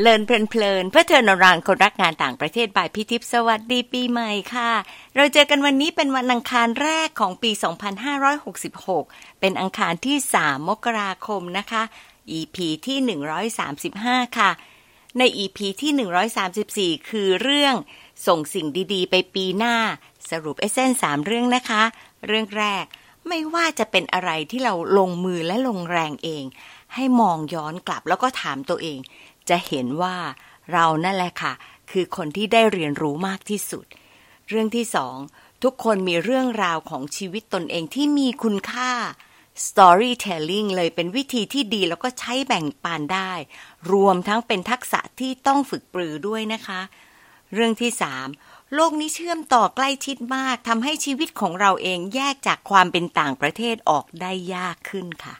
เลินเพลินๆเพื่อเธอนรังคนรักงานต่างประเทศบายพิทิพสวัสดีปีใหม่ค่ะ เราเจอกันวันนี้เป็นวันอังคารแรกของปี 2566 เป็นอังคารที่ 3 มกราคมนะคะ EP ที่ 135 ค่ะ ใน EP ที่ 134 คือเรื่องส่งสิ่งดีๆ ไปปีหน้า สรุปเอเซนสามเรื่องนะคะ เรื่องแรกไม่ว่าจะเป็นอะไรที่เราลงมือและลงแรงเอง ให้มองย้อนกลับแล้วก็ถามตัวเอง จะเห็นว่าเรานั่นแหละค่ะ คือคนที่ได้เรียนรู้มากที่สุด เรื่องที่สองทุกคนมีเรื่องราวของชีวิตตนเองที่มีคุณค่า storytelling เลยเป็นวิธีที่ดีแล้วก็ใช้แบ่งปันได้ รวมทั้งเป็นทักษะที่ต้องฝึกปรือด้วยนะคะ เรื่องที่สามโลกนี้เชื่อมต่อใกล้ชิดมากทำให้ชีวิตของเราเองแยกจากความเป็นต่างประเทศออกได้ยากขึ้นค่ะ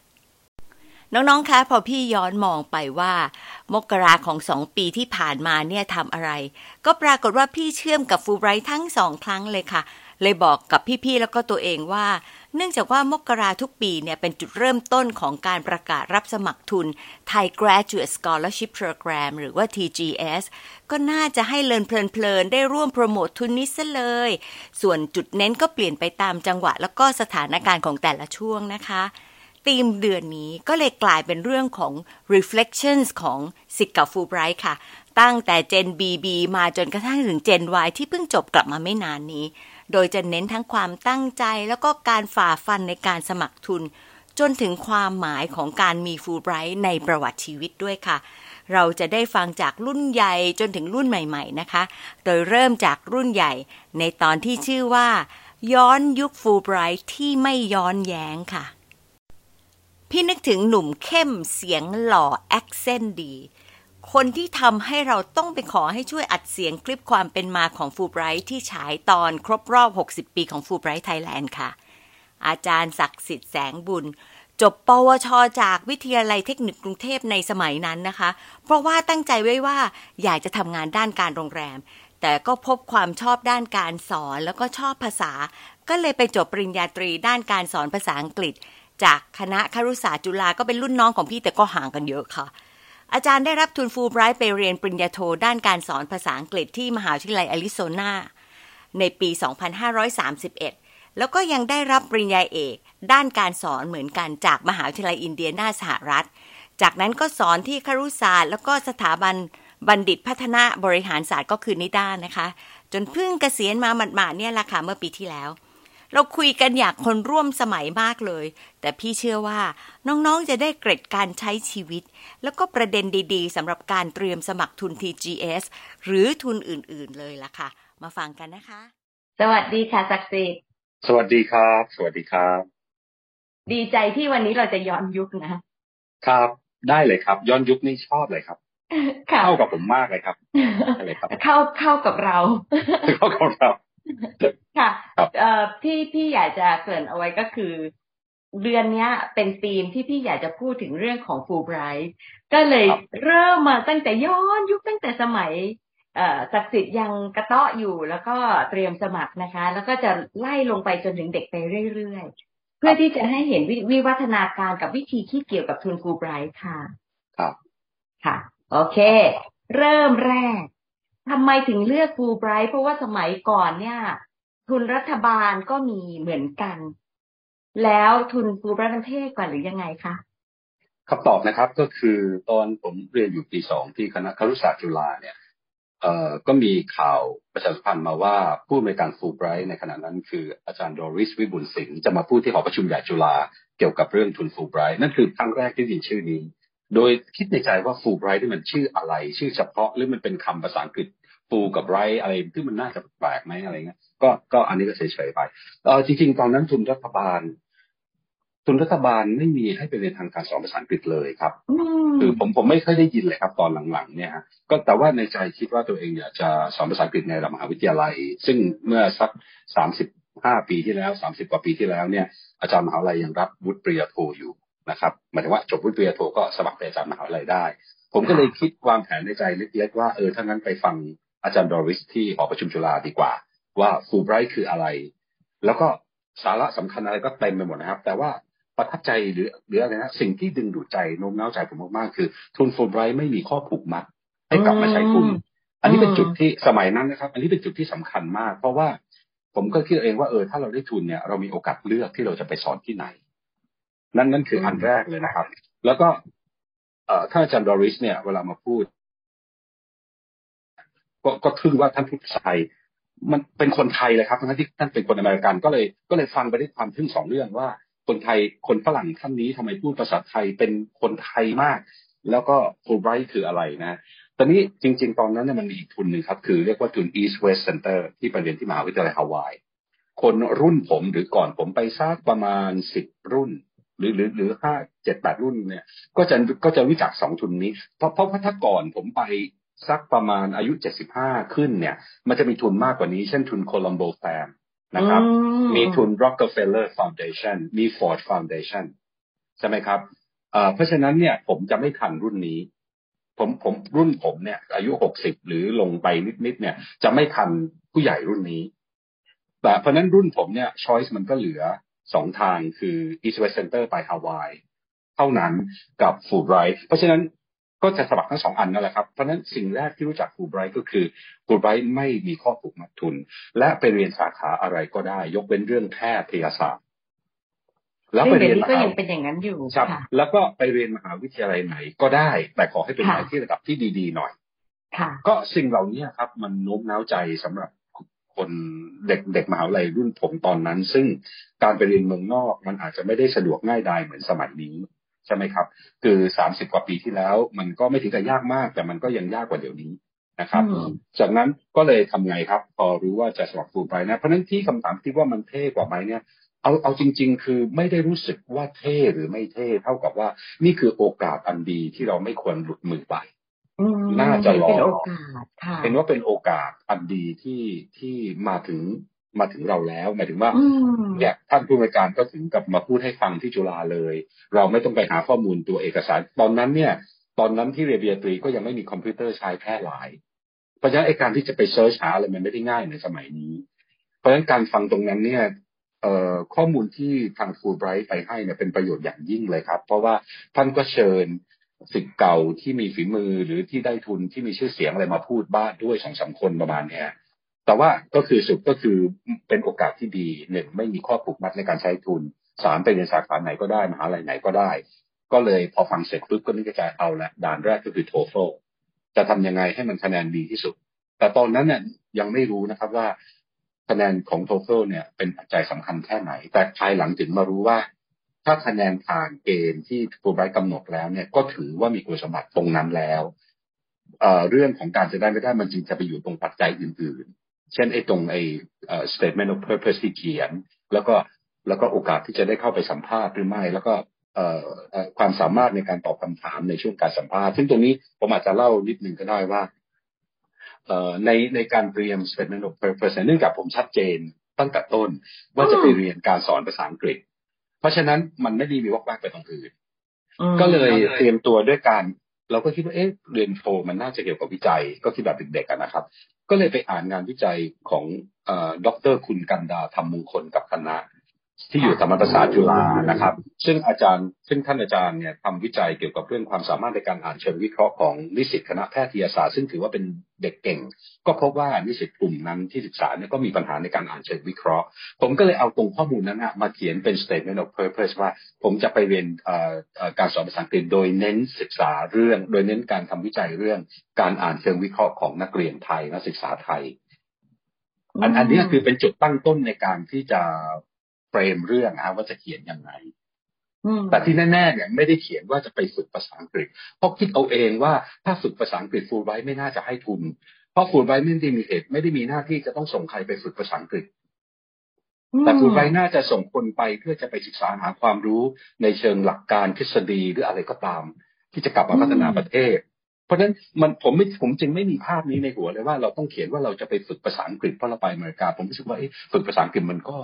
น้องๆ คะ พอพี่ย้อนมองไปว่า มกราของสองปีที่ผ่านมาเนี่ยทำอะไร ก็ปรากฏว่าพี่เชื่อมกับฟูไบรท์ทั้งสองครั้งเลยค่ะ เลยบอกกับพี่ๆ แล้วก็ตัวเองว่า เนื่องจากว่ามกราทุกปีเนี่ยเป็นจุดเริ่มต้นของการประกาศรับสมัครทุน Thai Graduate Scholarship Program หรือว่า TGS ก็น่าจะให้เลินเพลินๆ ได้ร่วมโปรโมททุนนี้ซะเลย ส่วนจุดเน้นก็เปลี่ยนไปตามจังหวะ แล้วก็สถานการณ์ของแต่ละช่วงนะคะ ธีมเดือนนี้ก็เลยกลายเป็นเรื่องของ reflections ของสิทธิ์เก่าฟูไบรท์ค่ะ ตั้งแต่ Gen BB มาจนกระทั่งถึง Gen Y ที่เพิ่งจบกลับมาไม่นานนี้ โดยจะเน้นทั้งความตั้งใจแล้วก็การฝ่าฟันในการสมัครทุน จนถึงความหมายของการมีฟูไบรท์ในประวัติชีวิตด้วยค่ะ เราจะได้ฟังจากรุ่นใหญ่จนถึงรุ่นใหม่ ๆ นะคะ โดยเริ่มจากรุ่นใหญ่ในตอนที่ชื่อว่า ย้อนยุคฟูไบรท์ที่ไม่ย้อนแย้งค่ะ พี่นึกถึงหนุ่มเข้มเสียงหล่อ accent ดี คนที่ทำให้เราต้องไปขอให้ช่วยอัดเสียงคลิปความเป็นมาของฟูไบรท์ที่ฉายตอนครบรอบ 60 ปีของ Fulbright Thailand ค่ะ อาจารย์ศักดิ์สิทธิ์แสงบุญ จบปวช จากวิทยาลัยเทคนิคกรุงเทพในสมัยนั้นนะคะ เพราะว่าตั้งใจไว้ว่าอยากจะทำงานด้านการโรงแรม แต่ก็พบความชอบด้านการสอนแล้วก็ชอบภาษา ก็เลยไปจบปริญญาตรีด้านการสอนภาษาอังกฤษ จากคณะครุศาสตร์จุฬาก็เป็นรุ่นน้องของพี่แต่ก็ห่างกันเยอะค่ะ อาจารย์ได้รับทุนฟูลไบรท์ไปเรียนปริญญาโทด้านการสอนภาษาอังกฤษที่มหาวิทยาลัยแอริโซนาในปี 2531 แล้วก็ยังได้รับปริญญาเอก ด้านการสอนเหมือนกันจากมหาวิทยาลัยอินเดียนาสหรัฐ จากนั้นก็สอนที่ครุศาสตร์ แล้วก็สถาบันบัณฑิตพัฒนาบริหารศาสตร์ก็คือนิด้านะคะ จนเพิ่งเกษียณมาหมาดๆเนี่ยละค่ะเมื่อปีที่แล้ว เราคุยกันอยากคนร่วมสมัยมากเลย แต่พี่เชื่อว่าน้องๆจะได้เกร็ดการใช้ชีวิต แล้วก็ประเด็นดีๆสำหรับการเตรียมสมัครทุน TGS หรือทุนอื่นๆเลยล่ะค่ะ มาฟังกันนะคะ สวัสดีค่ะศักดิ์สิทธิ์สวัสดีครับ สวัสดีครับ ดีใจที่วันนี้เราจะย้อนยุคนะครับ ได้เลยครับ ย้อนยุคนี่ชอบเลยครับเข้ากับผมมากเลยครับอะไรครับเข้าเข้ากับเรา เข้ากับเรา ค่ะเอ่อที่พี่อยากจะเกริ่นเอาไว้ก็คือ เดือนเนี้ยเป็นธีมที่พี่อยากจะพูดถึงเรื่องของฟูไบรท์ก็เลยเริ่มมาตั้งแต่ย้อนยุคตั้งแต่สมัยเอ่อศักดิ์สิทธิ์ยังกระเตาะอยู่แล้วก็เตรียมสมัครนะคะ แล้วก็จะไล่ลงไปจนถึงเด็กไปเรื่อยๆ เพื่อที่จะให้เห็นวิวัฒนาการกับวิธีคิดเกี่ยวกับทุนฟูไบรท์ค่ะ ครับ ค่ะ โอเค เริ่มแรก ทำไมถึงเลือกฟูไบรท์เพราะว่าสมัยก่อนเนี่ย ทุนรัฐบาลก็มีเหมือนกัน แล้วทุนฟูไบรท์มันเท่กว่าหรือยังไงคะคำตอบนะครับก็คือตอนผมเรียนอยู่ปีสองที่คณะครุศาสตร์จุฬาเนี่ยเอ่อก็มีข่าวประชาสัมพันธ์มาว่าผู้อำนวยการฟูไบรท์ในขณะนั้นคืออาจารย์ดอริสวิบุลสิงห์จะมาพูดที่หอประชุมใหญ่จุฬาเกี่ยวกับเรื่องทุนฟูไบรท์นั่นคือครั้งแรกที่ได้ยินชื่อนี้ โดยคิดในใจว่าฟูไบรท์ที่มันชื่ออะไร ชื่อเฉพาะหรือมันเป็นคำภาษาอังกฤษฟูกับไรอะไรที่มันน่าจะแปลกไหมอะไรเงี้ยก็ก็อันนี้ก็เฉยๆไปเออจริง ๆ ตอนนั้นทุนรัฐบาล ทุนรัฐบาลไม่มีให้ไปเรียนทางการสอนภาษาอังกฤษเลยครับคือผมผมไม่เคยได้ยินเลยครับ ตอนหลังๆ เนี่ยก็แต่ว่าในใจคิดว่าตัวเองอยากจะสอนภาษาอังกฤษในระดับมหาวิทยาลัย ซึ่งเมื่อสักสามสิบห้าปีที่แล้วสามสิบกว่าปีที่แล้วเนี่ยอาจารย์มหาวิทยาลัยยังรับวุฒิปริญญาโทอยู่ นะครับหมายถึงว่าจบวุฒิปริญญาโทก็สมัครเป็นอาจารย์มหาวิทยาลัยได้ ผมก็เลยคิดวางแผนในใจเล็กๆว่าเออถ้างั้นไปฟังอาจารย์ดอริสที่หอประชุมจุฬาดีกว่า ว่าฟูไบรท์คืออะไร แล้วก็สาระสำคัญอะไรก็เต็มไปหมดนะครับ แต่ว่าประทับใจหรือหรืออะไรนะสิ่งที่ดึงดูดใจโน้มน้าวใจผมมากๆคือ ทุนฟูไบรท์ไม่มีข้อผูกมัด ให้กลับมาใช้ทุนอันนี้เป็นจุดที่สมัยนั้นนะครับ อันนี้เป็นจุดที่สำคัญมาก เพราะว่าผมก็คิดเองว่าเออถ้าเราได้ทุนเนี่ยเรามีโอกาสเลือกที่เราจะไปสอนที่ไหน นั่นนั่นคืออันแรกเลยนะครับ แล้วก็ เอ่อท่านอาจารย์ดอริส เนี่ย เวลามาพูด ก็ก็ทึ่งว่าท่านพูดไทยมันเป็นคนไทยเลยครับทั้งที่ท่านเป็นคนอเมริกันก็เลยก็เลยฟังไปด้วยความทึ่งสองเรื่องว่า คนไทยคนฝรั่งท่านนี้ทำไมพูดภาษาไทยเป็นคนไทยมาก แล้วก็ฟูไบรท์คืออะไรนะตอนนี้จริง ๆ ตอนนั้นเนี่ยมันมีอีกทุนหนึ่งครับ คือเรียกว่าทุน East West Center ที่ไปเรียนที่มหาวิทยาลัยฮาวาย คนรุ่นผมหรือก่อนผมไปสักประมาณสิบรุ่น หรือหรือหรือห้าเจ็ดแปดรุ่นเนี่ย ก็จะก็จะรู้จักสองทุนนี้ เพราะเพราะว่าถ้าก่อนผมไปสักประมาณอายุเจ็ดสิบห้าขึ้นเนี่ย มันจะมีทุนมากกว่านี้ เช่นทุนโคลัมโบแฟมนะครับ มีทุน Rockefeller Foundation มี Ford Foundation ใช่ไหมครับเพราะฉะนั้นเนี่ยผมจะไม่ทันรุ่นนี้ ผมผมรุ่นผมเนี่ย อายุหกสิบหรือลงไปนิดๆเนี่ย จะไม่ทันผู้ใหญ่รุ่นนี้แต่เพราะนั้นรุ่นผมเนี่ยช้อยส์มันก็เหลือ สองทางคือ East West Center ไปฮาวายเท่านั้นกับฟูไบรท์เพราะฉะนั้นก็จะสมัครทั้งสองอันนั่นแหละครับ เพราะฉะนั้นสิ่งแรกที่รู้จักฟูไบรท์ก็คือฟูไบรท์ไม่มีข้อผูกมัดทุน และไปเรียนสาขาอะไรก็ได้ ยกเว้นเรื่องแพทยศาสตร์ แล้วไปเรียนก็ยังเป็นอย่างนั้นอยู่ครับ แล้วก็ไปเรียนมหาวิทยาลัยไหนก็ได้ แต่ขอให้เป็นมหาวิทยาลัยระดับที่ดีๆหน่อยก็สิ่งเหล่านี้ครับ มันโน้มน้าวใจสำหรับ คนเด็กเด็กมหาวิทยาลัยรุ่นผมตอนนั้น ซึ่งการไปเรียนเมืองนอกมันอาจจะไม่ได้สะดวกง่ายดายเหมือนสมัยนี้ใช่ไหมครับ คือสามสิบกว่าปีที่แล้ว มันก็ไม่ถึงกับยากมาก แต่มันก็ยังยากกว่าเดี๋ยวนี้นะครับ จากนั้นก็เลยทำไงครับ พอรู้ว่าจะสมัครฟูลไปนะ เพราะนั้นที่คำถามที่ว่ามันเท่กว่าไหมเนี่ยเอาเอาจริง ๆ คือไม่ได้รู้สึกว่าเท่หรือไม่เท่ เท่ากับว่านี่คือโอกาสอันดีที่เราไม่ควรหลุดมือไป น่าจะรอเป็นโอกาสค่ะเห็นว่าเป็นโอกาสอันดีที่ที่มาถึงมาถึงเราแล้ว หมายถึงว่าเนี่ยท่านผู้บริการก็ถึงกับมาพูดให้ฟังที่จุฬาเลย เราไม่ต้องไปหาข้อมูลตัวเอกสาร ตอนนั้นเนี่ย ตอนนั้นที่เรียนเบียตรีก็ยังไม่มีคอมพิวเตอร์ใช้แพร่หลาย เพราะฉะนั้นไอ้การที่จะไปเซิร์ชหาอะไรมันไม่ได้ง่ายในสมัยนี้ เพราะฉะนั้นการฟังตรงนั้นเนี่ยข้อมูลที่ทางฟูลไบรท์ไปให้เนี่ยเป็นประโยชน์อย่างยิ่งเลยครับ เพราะว่าท่านก็เชิญ สิทธิ์เก่าที่มีฝีมือหรือที่ได้ทุนที่มีชื่อเสียงอะไรมาพูดบ้านด้วยสองสาคนประมาณเนี้ยแต่ว่าก็คือสุดก็คือเป็นโอกาสที่ดีหนึ่งไม่มีข้อผูกมัดในการใช้ทุนสามไปเรียนสาขาไหนก็ได้มหาลัยไหนก็ได้ ก็เลยพอฟังเสร็จปุ๊บก็นึกใจเอาละด่านแรกก็คือโทโฟจะทำยังไงให้มันคะแนนดีที่สุด แต่ตอนนั้นเนี่ยยังไม่รู้นะครับว่าคะแนนของโทเฟลเนี่ยเป็นปัจจัยสำคัญแค่ไหน แต่ภายหลังถึงมารู้ว่า ถ้าคะแนนผ่านเกณฑ์ที่ฟูไบรท์กำหนดแล้วเนี่ยก็ถือว่ามีคุณสมบัติตรงนั้นแล้วเเรื่องของการจะได้ไม่ได้มันจึงจะไปอยู่ตรงปัจจัยอื่นๆ เช่นไอ้ตรงไอ้ statement of purpose ที่เขียน แล้วก็แล้วก็โอกาสที่จะได้เข้าไปสัมภาษณ์หรือไม่ แล้วก็ความสามารถในการตอบคำถามในช่วงการสัมภาษณ์ ซึ่งตรงนี้ผมอาจจะเล่านิดหนึ่งก็ได้ว่าในในการเตรียม statement of purpose เนื่องจากผมชัดเจนตั้งแต่ต้นว่าจะไปเรียนการสอนภาษาอังกฤษ เพราะฉะนั้นมันไม่ได้มีวอกแวกไปตรงอื่นก็เลยเตรียมตัวด้วยการเราก็คิดว่าเอ๊ะเรียนโทมันน่าจะเกี่ยวกับวิจัย ก็คิดแบบเด็กๆนะครับ ก็เลยไปอ่านงานวิจัยของดรคุณกันดาธรรมมงคลกับคณะ ที่อยู่ธรรมศาสตร์จุฬานะครับ ซึ่งอาจารย์ซึ่งท่านอาจารย์เนี่ยทำวิจัยเกี่ยวกับเรื่องความสามารถในการอ่านเชิงวิเคราะห์ของนิสิตคณะแพทยศาสตร์ซึ่งถือว่าเป็นเด็กเก่ง ก็พบว่านิสิตกลุ่มนั้นที่ศึกษาเนี่ยก็มีปัญหาในการอ่านเชิงวิเคราะห์ ผมก็เลยเอาตรงข้อมูลนั้นมาเขียนเป็น statement of purpose ว่า ผมจะไปเรียนการสอนภาษาอังกฤษโดยเน้นศึกษาเรื่อง โดยเน้นการทำวิจัยเรื่อง การอ่านเชิงวิเคราะห์ของนักเรียนไทยนักศึกษาไทยอันอันนี้คือเป็นจุดตั้งต้นในการที่จะ เฟรมเรื่องนะว่าจะเขียนยังไงแต่ที่แน่ๆเนี่ยไม่ได้เขียนว่าจะไปฝึกภาษาอังกฤษ เพราะคิดเอาเองว่าถ้าฝึกภาษาอังกฤษฟูลไบไม่น่าจะให้ทุน เพราะฟูลไบไม่ได้มีเหตุไม่ได้มีหน้าที่จะต้องส่งใครไปฝึกภาษาอังกฤษ แต่ฟูลไบน่าจะส่งคนไปเพื่อจะไปศึกษาหาความรู้ในเชิงหลักการทฤษฎีหรืออะไรก็ตาม ที่จะกลับมาพัฒนาประเทศ เพราะฉะนั้นมันผมไม่ผมจึงไม่มีภาพนี้ในหัวเลยว่าเราต้องเขียนว่าเราจะไปฝึกภาษาอังกฤษเพราะเราไปอเมริกาผมรู้สึกว่าฝึกภาษาอังกฤษมันก็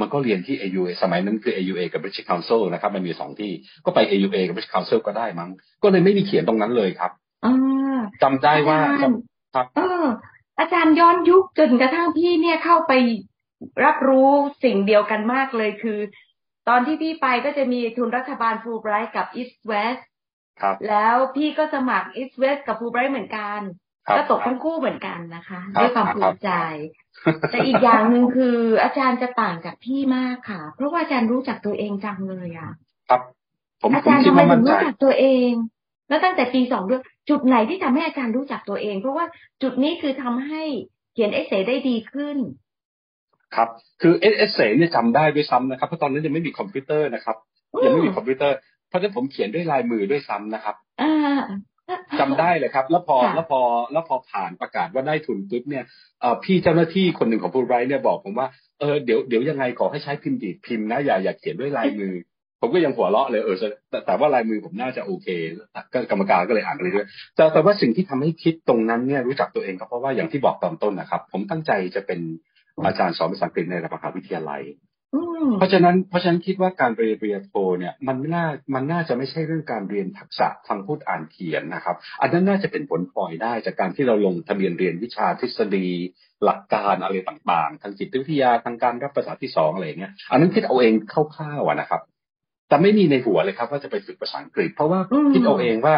มันก็เรียนที่ AUA สมัยนั้นคือ AUA กับ British Council นะครับ มันมีสองที่ ก็ไป AUA กับ British Council ก็ได้มั้ง ก็เลยไม่มีเขียนตรงนั้นเลยครับจำได้ว่าครับเอออาจารย์ย้อนยุคจนกระทั่งพี่เนี่ยเข้าไปรับรู้สิ่งเดียวกันมากเลยคือ ตอนที่พี่ไปก็จะมีทุนรัฐบาลฟูไบรท์กับ East West ครับแล้วพี่ก็สมัครอิสเวสกับฟูไบรท์เหมือนกันครับ ก็ตกทั้งคู่เหมือนกันนะคะครับด้วยความภูครับมิใจ แต่อีกอย่างหนึ่งคือ อาจารย์จะต่างจากพี่มากค่ะ เพราะว่าอาจารย์รู้จักตัวเองจังเลยอะ ครับ ผมอาผมจารย์คิดทำไมว่าถึมั่นงใจรู้จักตัวเอง แล้วตั้งแต่ปีสองด้วยจุดไหนที่ทำให้อาจารย์รู้จักตัวเอง เพราะว่าจุดนี้คือทำให้เขียนเอเซได้ดีขึ้น ครับ คือเอเอเเนี่ยจำได้ด้วยซ้ำนะครับเพราะตอนนั้นยังไม่มีคอมพิวเตอร์นะครับยังไม่มีคอมพิวเตอร์เพราะฉะนั้นผมเขียนด้วยลายมือด้วยซ้ำนะครับ อ่าจำได้เลยครับ แล้วพอค่ะแล้วพอแล้วพอผ่านประกาศว่าได้ทุนปุ๊บเนี่ยเอ่อพี่เจ้าหน้าที่คนหนึ่งของฟูไบรท์เนี่ยบอกผมว่าเออเดี๋ยวเดี๋ยวยังไงขอให้ใช้พิมพ์ดีดพิมพ์นะอย่าอย่าเขียนด้วยลายมือ ผมก็ยังหัวเราะเลยเออแต่แต่ว่าลายมือผมน่าจะโอเคก็กรรมการก็เลยอ่านไปเรื่อยๆแต่แต่ว่าสิ่งที่ทำให้คิดตรงนั้นเนี่ยรู้จักตัวเองก็เพราะว่าอย่างที่บอกตอนต้นนะครับ ผมตั้งใจจะเป็นอาจารย์สอนภาษาอังกฤษในระดับมหาวิทยาลัยอืม เพราะฉะนั้นเพราะฉะนั้นคิดว่าการไปเรียนปริญญาโทเนี่ยมันไม่น่ามันน่าจะไม่ใช่เรื่องการเรียนทักษะฟังพูดอ่านเขียนนะครับ อันนั้นน่าจะเป็นผลพลอยได้จากการที่เราลงทะเบียนเรียนวิชาทฤษฎี หลักการอะไรต่างๆ ทางจิตวิทยาทางการรับภาษาที่สองอะไรอย่างเงี้ยอันนั้นคิดเอาเองคร่าวๆอะนะครับ แต่ไม่มีในหัวเลยครับ ว่าจะไปฝึกภาษาอังกฤษ เพราะว่าอืมคิดเอาเองว่า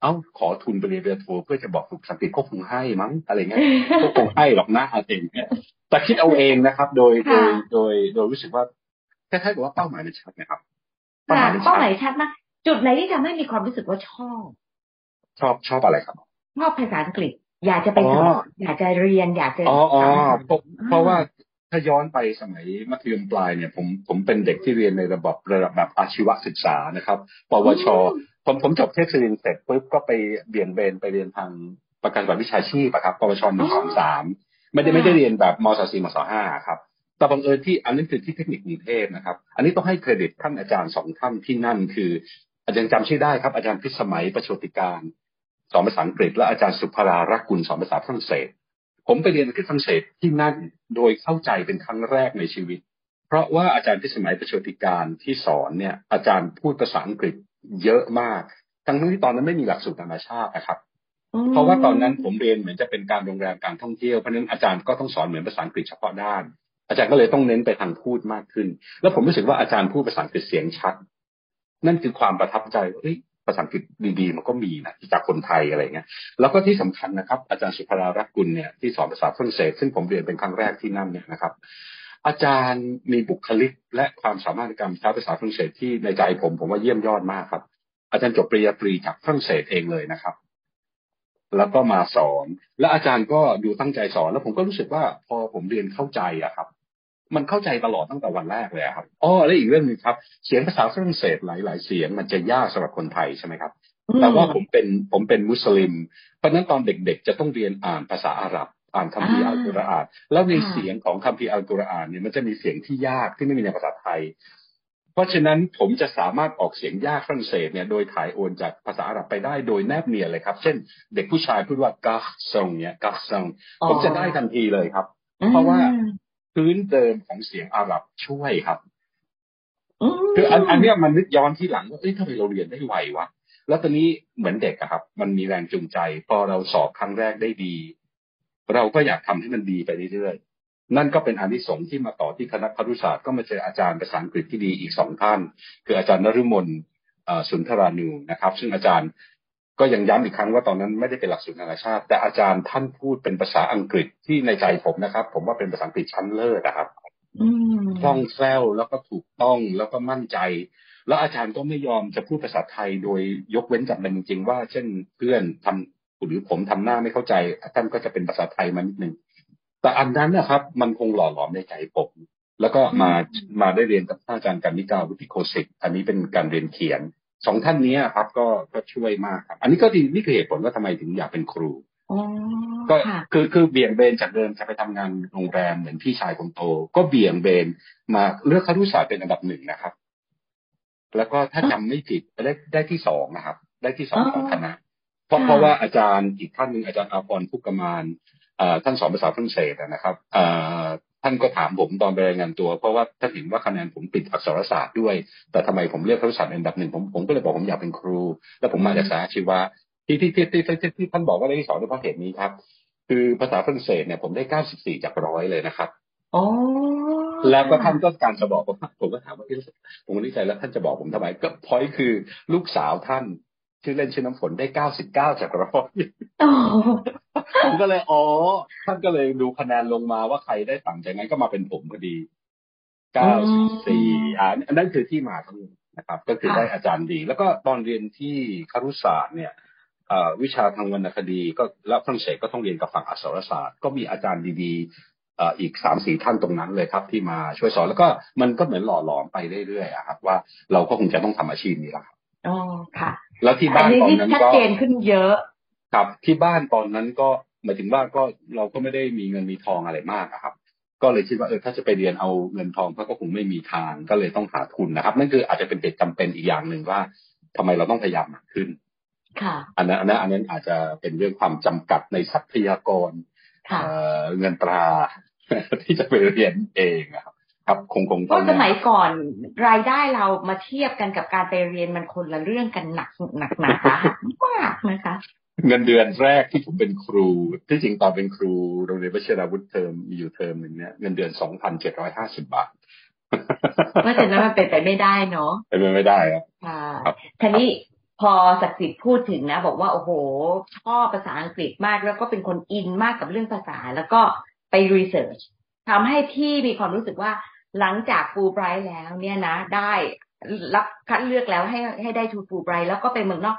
เอ้าขอทุนไปเรียนปริญญาโทเพื่อจะบอกฝึกภาษาอังกฤษก็คงให้มั้งอะไรเงี้ยก็คงให้หรอกนะอะไรอย่างเงี้ย แต่คิดเอาเองนะครับ โดยโดค่ะยโดยโดยรู้สึกว่าคล้ายๆกับว่าเป้าหมายมันชัดนะครับเป้าหค่ะมายมันชัเป้าดหมายชัดมากจุดไหนที่ทำให้มีความรู้สึกว่าชอบ ชอบชอบอะไรครับชอบภาษาอังกฤษ อยากจะไปอ๋อสอนอยากจะเรียนอยากจะอ๋ออ๋อสอนเพราะเพราะว่าถ้าย้อนไปสมัยมัธยมปลายเนี่ยผมผมเป็นเด็กที่เรียนในระบบระดับแบบอาชีวศึกษานะครับ ปวช ผมผมจบเทพศิรินทร์เสร็จปุ๊บก็ไปเบี่ยงเบนไปเรียนทางประกันบัตรวิชาชีพอะครับ ปวชหนึ่งสองสาม ไม่ได้ไม่ได้เรียนแบบมศสี่มศห้าครับแต่บังเอิญที่อันนั้นคือที่เทคนิคกรุงเทพนะครับ อันนี้ต้องให้เครดิตท่านอาจารย์สองท่านที่นั่น คืออาจารย์จำชื่อได้ครับ อาจารย์พิสมัยประโชติการสอนภาษาอังกฤษ และอาจารย์สุภรารักกุลสอนภาษาฝรั่งเศส ผมไปเรียนที่ฝรั่งเศสที่นั่นโดยเข้าใจเป็นครั้งแรกในชีวิต เพราะว่าอาจารย์พิสมัยประโชติการที่สอนเนี่ยอาจารย์พูดภาษาอังกฤษเยอะมาก ทั้งที่ตอนนั้นไม่มีหลักสูตรนานาชาตินะครับอืม เพราะว่าตอนนั้นผมเรียนเหมือนจะเป็นการโรงแรมการท่องเที่ยวเพราะนั้นอาจารย์ก็ต้องสอนเหมือนภาษาอังกฤษเฉพาะด้าน อาจารย์ก็เลยต้องเน้นไปทางพูดมากขึ้น แล้วผมรู้สึกว่าอาจารย์พูดภาษาอังกฤษเสียงชัด นั่นคือความประทับใจว่าเฮ้ยภาษาอังกฤษดีๆมันก็มีนะจากคนไทยอะไรเงี้ยแล้วก็ที่สำคัญนะครับ อาจารย์สุภรารักกุลเนี่ยที่สอนภาษาฝรั่งเศสซึ่งผมเรียนเป็นครั้งแรกที่นั่นเนี่ยนะครับ อาจารย์มีบุคลิกและความสามารถในการใช้ภาษาฝรั่งเศสที่ในใจผมผมว่าเยี่ยมยอดมากครับ อาจารย์จบปริญญาตรีจากฝรั่งเศสเองเลยนะครับ แล้วก็มาสอน และอาจารย์ก็ดูตั้งใจสอน แล้วผมก็รู้สึกว่าพอผมเรียนเข้าใจอะครับ มันเข้าใจตลอดตั้งแต่วันแรกเลยอะครับอ๋อและอีกเรื่องหนึงครับ เสียงภาษาฝรั่งเศสหลาย ๆ เสียงมันจะยากสำหรับคนไทยใช่ไหมครับแต่ว่าผมเป็นผมเป็นมุสลิม เพราะฉะนั้นตอนเด็กๆ จะต้องเรียนอ่านภาษาอาหรับอ่านคัมภีร์อัลกุรอานแล้วในเสียงของคัมภีร์อัลกุรอานเนี่ยมันจะมีเสียงที่ยากที่ไม่มีในภาษาไทย เพราะฉะนั้นผมจะสามารถออกเสียงยากฝรั่งเศสเนี่ยโดยถ่ายโอนจากภาษาอาหรับไปได้โดยแนบเนียนเลยครับ เช่น เด็กผู้ชายพูดว่ากาซงเนี่ยกาซงผมจะได้ทันทีเลยครับ เพราะว่าพื้นเดิมของเสียงอาหรับช่วยครับมคืออันอันเนี้ยมันนึกย้อนที่หลังว่าเอ้ยทำไมเราเรียนได้ไววะแล้วตอนนี้เหมือนเด็กอะครับ มันมีแรงจูงใจ พอเราสอบครั้งแรกได้ดี เราก็อยากทำให้มันดีไปเรื่อยๆ นั่นก็เป็นอานิสงส์ที่มาต่อที่คณะครุศาสตร์ก็มาเจออาจารย์ภาษาอังกฤษที่ดีอีกสองท่าน คืออาจารย์นฤมลสุนทรานูนะครับ ซึ่งอาจารย์ก็ยังย้ำอีกครั้งว่าตอนนั้นไม่ได้เป็นหลักสูตรนานาชาติ แต่อาจารย์ท่านพูดเป็นภาษาอังกฤษที่ในใจผมนะครับ ผมว่าเป็นภาษาอังกฤษชั้นเลิศนะครับคล่องแคล่วแล้วก็ถูกต้องแล้วก็มั่นใจ แล้วอาจารย์ก็ไม่ยอมจะพูดภาษาไทยโดยยกเว้นจำเป็นจริงๆว่า เช่นเพื่อนทำหรือผมทำหน้าไม่เข้าใจท่านก็จะเป็นภาษาไทยมานิดนึง แต่อันนั้นนะครับ มันคงหล่อหลอมในใจผมแล้วก็มามาได้เรียนกับท่านอาจารย์กันนิกาวุฒิโคสิกอันนี้เป็นการเรียนเขียนสองท่านนี้ครับ ก็ก็ช่วยมากครับ อันนี้ก็ดีนี่คือเหตุผลว่าทำไมถึงอยากเป็นครูอ๋อก็ค่ะคือคือเบี่ยงเบนจากเดิมจะไปทำงานโรงแรมเหมือนพี่ชายคนโต ก็เบี่ยงเบนมาเลือกครุศาสตร์เป็นอันดับหนึ่งนะครับ แล้วก็ถ้าจำไม่ผิดได้ได้ที่สองนะครับ ได้ที่สองอ๋อของคณะเพราะค่ะเพราะว่าอาจารย์อีกท่านหนึ่งอาจารย์อาพรพุกกมานเอ่อ ท่านสอนภาษาฝรั่งเศสนะครับท่านก็ถามผมตอนไปรายงานตัว เพราะว่าท่านเห็นว่าคะแนนผมติดอักษรศาสตร์ด้วย แต่ทำไมผมเลือกครุศาสตร์อันดับหนึ่งผมผมก็เลยบอกผมอยากเป็นครู แล้วผมมาจากสายอาชีวะที่ที่ที่ที่ที่ที่ท่านบอกว่าได้ที่สองด้วยเพราะเหตุนี้ครับ คือภาษาฝรั่งเศสเนี่ยผมได้94จากร้อยเลยนะครับอ๋อแล้วก็ท่านก็การจะบอกผมผมก็ถามว่าผมก็นิสัยแล้วท่านจะบอกผมทำไมก็พอยคือลูกสาวท่าน ชื่อเล่นชื่อน้ำฝนได้เก้าสิบเก้าจากร้อยโอ้ผมก็เลยอ๋อท่านก็เลยดูคะแนนลงมาว่าใครได้ต่ำจากนั้นก็มาเป็นผมพอดีเก้าสิบสี่อ่าอันนั้นคือที่มาทั้งหมดนะครับ ก็คือได้อาจารย์ดี แล้วก็ตอนเรียนที่ครุศาสตร์เนี่ยเอ่อวิชาทางวรรณคดีก็แล้วฝรั่งเศสก็ต้องเรียนกับฝั่งอักษรศาสตร์ ก็มีอาจารย์ดีๆเอ่ออีกสามสี่ท่านตรงนั้นเลยครับ ที่มาช่วยสอนแล้วก็มันก็เหมือนหล่อหลอมไปเรื่อยๆอะครับว่าเราก็คงจะต้องทำอาชีพนี้แหละครับอ๋อค่ะ แล้วที่อับ้านนนี้ตอนที่นั้นชัดก็เจนขึ้นเยอะ ครับที่บ้านตอนนั้นก็หมายถึงว่าก็เราก็ไม่ได้มีเงินมีทองอะไรมากอะครับ ก็เลยคิดว่าเออถ้าจะไปเรียนเอาเงินทองก็คงไม่มีทางก็เลยต้องหาทุนนะครับ นั่นคืออาจจะเป็นเหตุจำเป็นอีกอย่างหนึ่งว่าทำไมเราต้องพยายามหนักขึ้นค่ะอันนั้นอันนั้นอันนั้นอาจจะเป็นเรื่องความจำกัดในทรัพยากรค่ะเอ่อเงินตราที่จะไปเรียนเองอะครับ ครับคงคงเพต้องราะสมัยก่อนรายได้เรามาเทียบกันกับการไปเรียนมันคนละเรื่องกันหนักหนักหนาสาหัสมากนะคะ เงินเดือนแรกที่ผมเป็นครู ที่จริงตอนเป็นครูโรงเรียนวชิราวุธเทอมมีอยู่เทอมหนึ่งเนี่ยเงินเดือนสองพันเจ็ดร้อยห้าสิบบาทเพราะฉะนั้นมันเป็นไปไม่ได้เนาะเป็นไปไม่ได้ครับค่ะครับทีนี้พอศักดิ์สิทธิ์พูดถึงนะ บอกว่าโอ้โหชอบภาษาอังกฤษมากแล้วก็เป็นคนอินมากกับเรื่องภาษา แล้วก็ไปรีเสิร์ชทำให้พี่มีความรู้สึกว่า หลังจากฟูไบรท์แล้ว เนี่ยนะ ได้รับคัดเลือกแล้วให้ให้ได้ทูฟูไบรท์แล้วก็ไปเมืองนอก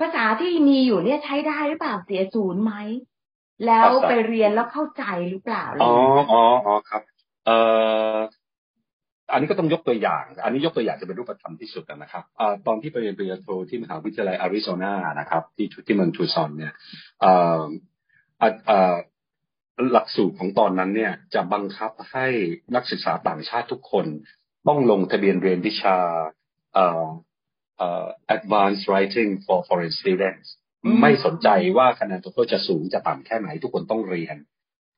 ภาษาที่มีอยู่เนี่ยใช้ได้หรือเปล่าเสียศูนย์ไหม แล้วไปเรียนแล้วเข้าใจหรือเปล่าอ๋ออ๋ออ๋อครับ เอ่ออันนี้ก็ต้องยกตัวอย่าง อันนี้ยกตัวอย่างจะเป็นรูปธรรมที่สุดนะครับอ่าตอนที่ไปเรียนปริญญาโทที่มหาวิทยาลัยอาริโซนานะครับ ที่ที่เมืองทูซอนเนี่ยเอ่ออ่าอ่า หลักสูตรของตอนนั้นเนี่ยจะบังคับให้นักศึกษาต่างชาติทุกคนต้องลงทะเบียนเรียนวิชาเอ่อเอ่อ advanced writing for foreign students ไม่สนใจว่าคะแนนตัวเองจะสูงจะต่ำแค่ไหนทุกคนต้องเรียน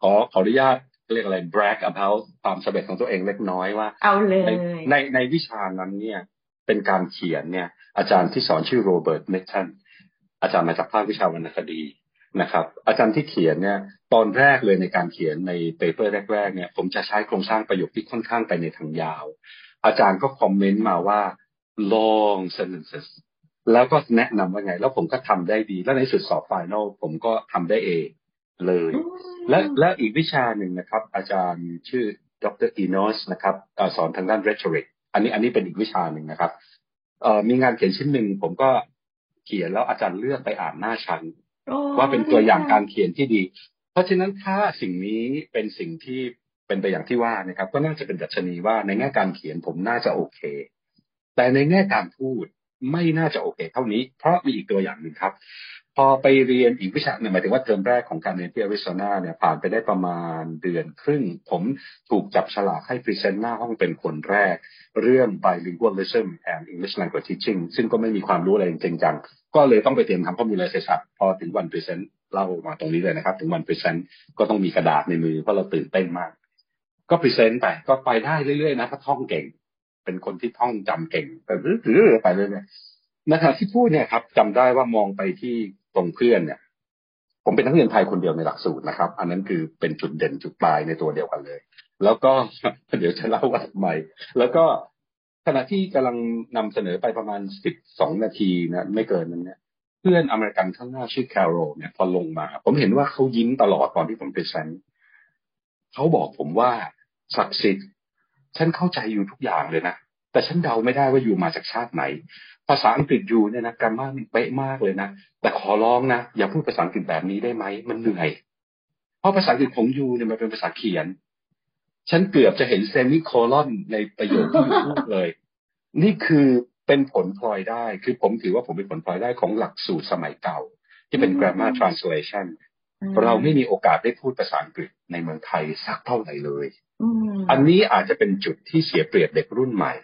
ขอขออนุญาตเรียกอะไร brag about ความสำเร็จของตัวเองเล็กน้อยว่าเอาเลในยในในวิชานั้นเนี่ยเป็นการเขียนเนี่ย อาจารย์ที่สอนชื่อโรเบิร์ตเมทันอาจารย์มาจากภาควิชาวรรณคดี นะครับ อาจารย์ที่เขียนเนี่ยตอนแรกเลยในการเขียนใน paper แรกๆเนี่ยผมจะใช้โครงสร้างประโยคที่ค่อนข้างไปในทางยาว อาจารย์ก็ comment มาว่า long sentences แล้วก็แนะนำว่าไง แล้วผมก็ทำได้ดี แล้วในสุดสอบไฟนอลผมก็ทำได้เอเลย และและอีกวิชาหนึ่งนะครับ อาจารย์ชื่อดรอีนอสนะครับเอ่อสอนทางด้าน rhetoric อันนี้อันนี้เป็นอีกวิชาหนึ่งนะครับเอ่อมีงานเขียนชิ้นหนึ่งผมก็เขียนแล้วอาจารย์เลือกไปอ่านหน้าชั้นโอ้ ว่าเป็นตัวอย่างการเขียนที่ดี เพราะฉะนั้นถ้าสิ่งนี้เป็นสิ่งที่เป็นไปอย่างที่ว่านะครับ ก็น่าจะเป็นดัชนีว่าในแง่การเขียนผมน่าจะโอเค แต่ในแง่การพูดไม่น่าจะโอเค เท่านี้ เพราะมีอีกตัวอย่างหนึ่งครับ พอไปเรียนอีกวิชาหนึ่งหมายถึงว่าเทอมแรกของการเรียนที่อาริโซนาเนี่ยผ่านไปได้ประมาณเดือนครึ่ง ผมถูกจับฉลากให้ present หน้าห้องเป็นคนแรก เรื่อง bilingualism and English language teaching ซึ่งก็ไม่มีความรู้อะไรจริงจัง ก็เลยต้องไปเตรียมทำข้อมูลรายเศรษฐศาสตร์พอถึงวัน present เล่ามาตรงนี้เลยนะครับ ถึงวัน present ก็ต้องมีกระดาษในมือเพราะเราตื่นเต้นมาก ก็ present ไปก็ไปได้เรื่อยๆนะถ้าท่องเก่ง เป็นคนที่ท่องจำเก่งไปเรื่อยๆไปเรื่อยๆนะครับที่พูดเนี่ยครับจำได้ว่ามองไปที่ตรงเพื่อนเนี่ย ผมเป็นนักเรียนไทยคนเดียวในหลักสูตรนะครับ อันนั้นคือเป็นจุดเด่นจุดด้อยในตัวเดียวกันเลย แล้วก็เดี๋ยวจะเล่าว่าทำไมแล้วก็ ขณะที่กำลังนำเสนอไปประมาณสิบสองนาทีนะไม่เกินนั้นเนี่ยเพื่อนอเมริกันข้างหน้าชื่อ Carol เนี่ยพอลงมา ผมเห็นว่าเขายิ้มตลอดตอนที่ผม presentเขาบอกผมว่าศักดิ์สิทธิ์ฉันเข้าใจอยู่ทุกอย่างเลยนะแต่ฉันเดาไม่ได้ว่าอยู่มาจากชาติไหน ภาษาอังกฤษอยู่เนี่ยนะกรรมาเป๊ะมากเลยนะแต่ขอร้องนะอย่าพูดภาษาอังกฤษแบบนี้ได้ไหมมันเหนื่อย เพราะภาษาอังกฤษของยูเนี่ยมันเป็นภาษาเขียน ฉันเกือบจะเห็นเซมิโคลอนในประโยคที่ยูพูดเลย นี่คือเป็นผลพลอยได้ คือผมถือว่าผมเป็นผลพลอยได้ของหลักสูตรสมัยเก่า ที่เป็น grammar translation เราไม่มีโอกาสได้พูดภาษาอังกฤษในเมืองไทยสักเท่าไหร่เลยอืมอันนี้อาจจะเป็นจุดที่เสียเปรียบเด็กรุ่นใหม่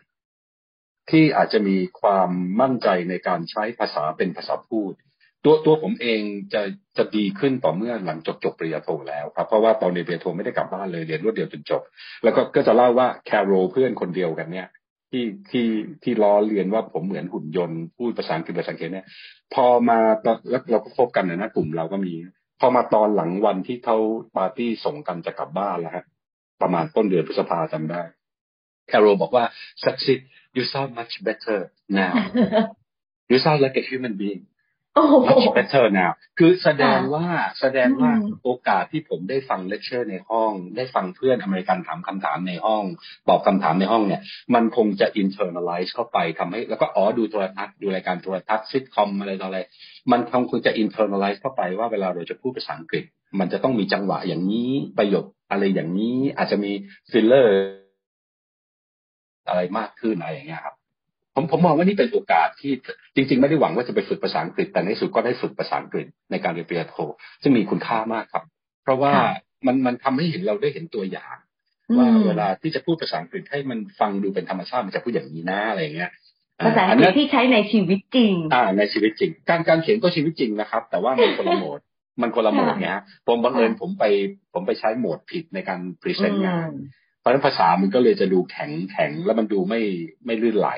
ที่อาจจะมีความมั่นใจในการใช้ภาษาเป็นภาษาพูด ตัวตัวผมเองจะจะดีขึ้นต่อเมื่อหลังจบจบปริญญาโทแล้วครับเพราะว่าตอนเรียนปริญญาโทไม่ได้กลับบ้านเลยเรียนรวดเดียวจนจบ แล้วก็ก็จะเล่าว่าแคโรเพื่อนคนเดียวกันเนี่ยที่ที่ที่ล้อเรียนว่าผมเหมือนหุ่นยนต์พูดภาษาอังกฤษภาษาอังกฤษเนี่ย พอมาตอนแล้วเราก็คบกันนะนะกลุ่มเราก็มี พอมาตอนหลังวันที่เขาปาร์ตี้ส่งกันจะกลับบ้านแล้วฮะประมาณต้นเดือนพฤษภาจำได้ Carol บอกว่า ศักดิ์สิทธิ์ you sound much better now you sound like a human being โอ้โห much better now คือแสดงว่าแสดงว่าอืมโอกาสที่ผมได้ฟังเลคเชอร์ในห้อง ได้ฟังเพื่อนอเมริกันถามคำถามในห้องตอบคำถามในห้องเนี่ย มันคงจะ internalize เข้าไปทำให้ แล้วก็อ๋อดูโทรทัศน์ดูรายการโทรทัศน์ซิทคอมอะไรต่ออะไร มันคงคงจะ internalize เข้าไปว่าเวลาเราจะพูดภาษาอังกฤษ มันจะต้องมีจังหวะอย่างนี้ประโยคอะไรอย่างนี้อาจจะมีฟิลเลอร์อะไรมากขึ้นอะไรอย่างเงี้ยครับ ผมผมมองว่านี่เป็นโอกาสที่จริง ๆ ไม่ได้หวังว่าจะไปฝึกภาษาอังกฤษ แต่ในที่สุดก็ได้ฝึกภาษาอังกฤษในการเรียนปริญญาโทซึ่งมีคุณค่ามากครับ เพราะว่าค่ะมันมันทำให้เห็นเราได้เห็นตัวอย่างอืมว่าเวลาที่จะพูดภาษาอังกฤษให้มันฟังดูเป็นธรรมชาติมันจะพูดอย่างนี้นะอะไรอย่างเงี้ยภาษาอังกฤษที่ใช้ในชีวิตจริง อ่า ในชีวิตจริง การการเขียนก็ชีวิตจริงนะครับ แต่ว่ามันคนละโหมดมันคนละโหมดค่ะเนี้ยผมบังเอิญค่ะผมไปผมไปใช้โหมดผิดในการพรีเซนต์งานอืม เพราะฉะนั้นภาษามันก็เลยจะดูแข็งแข็งแล้วมันดูไม่ไม่ลื่นไหล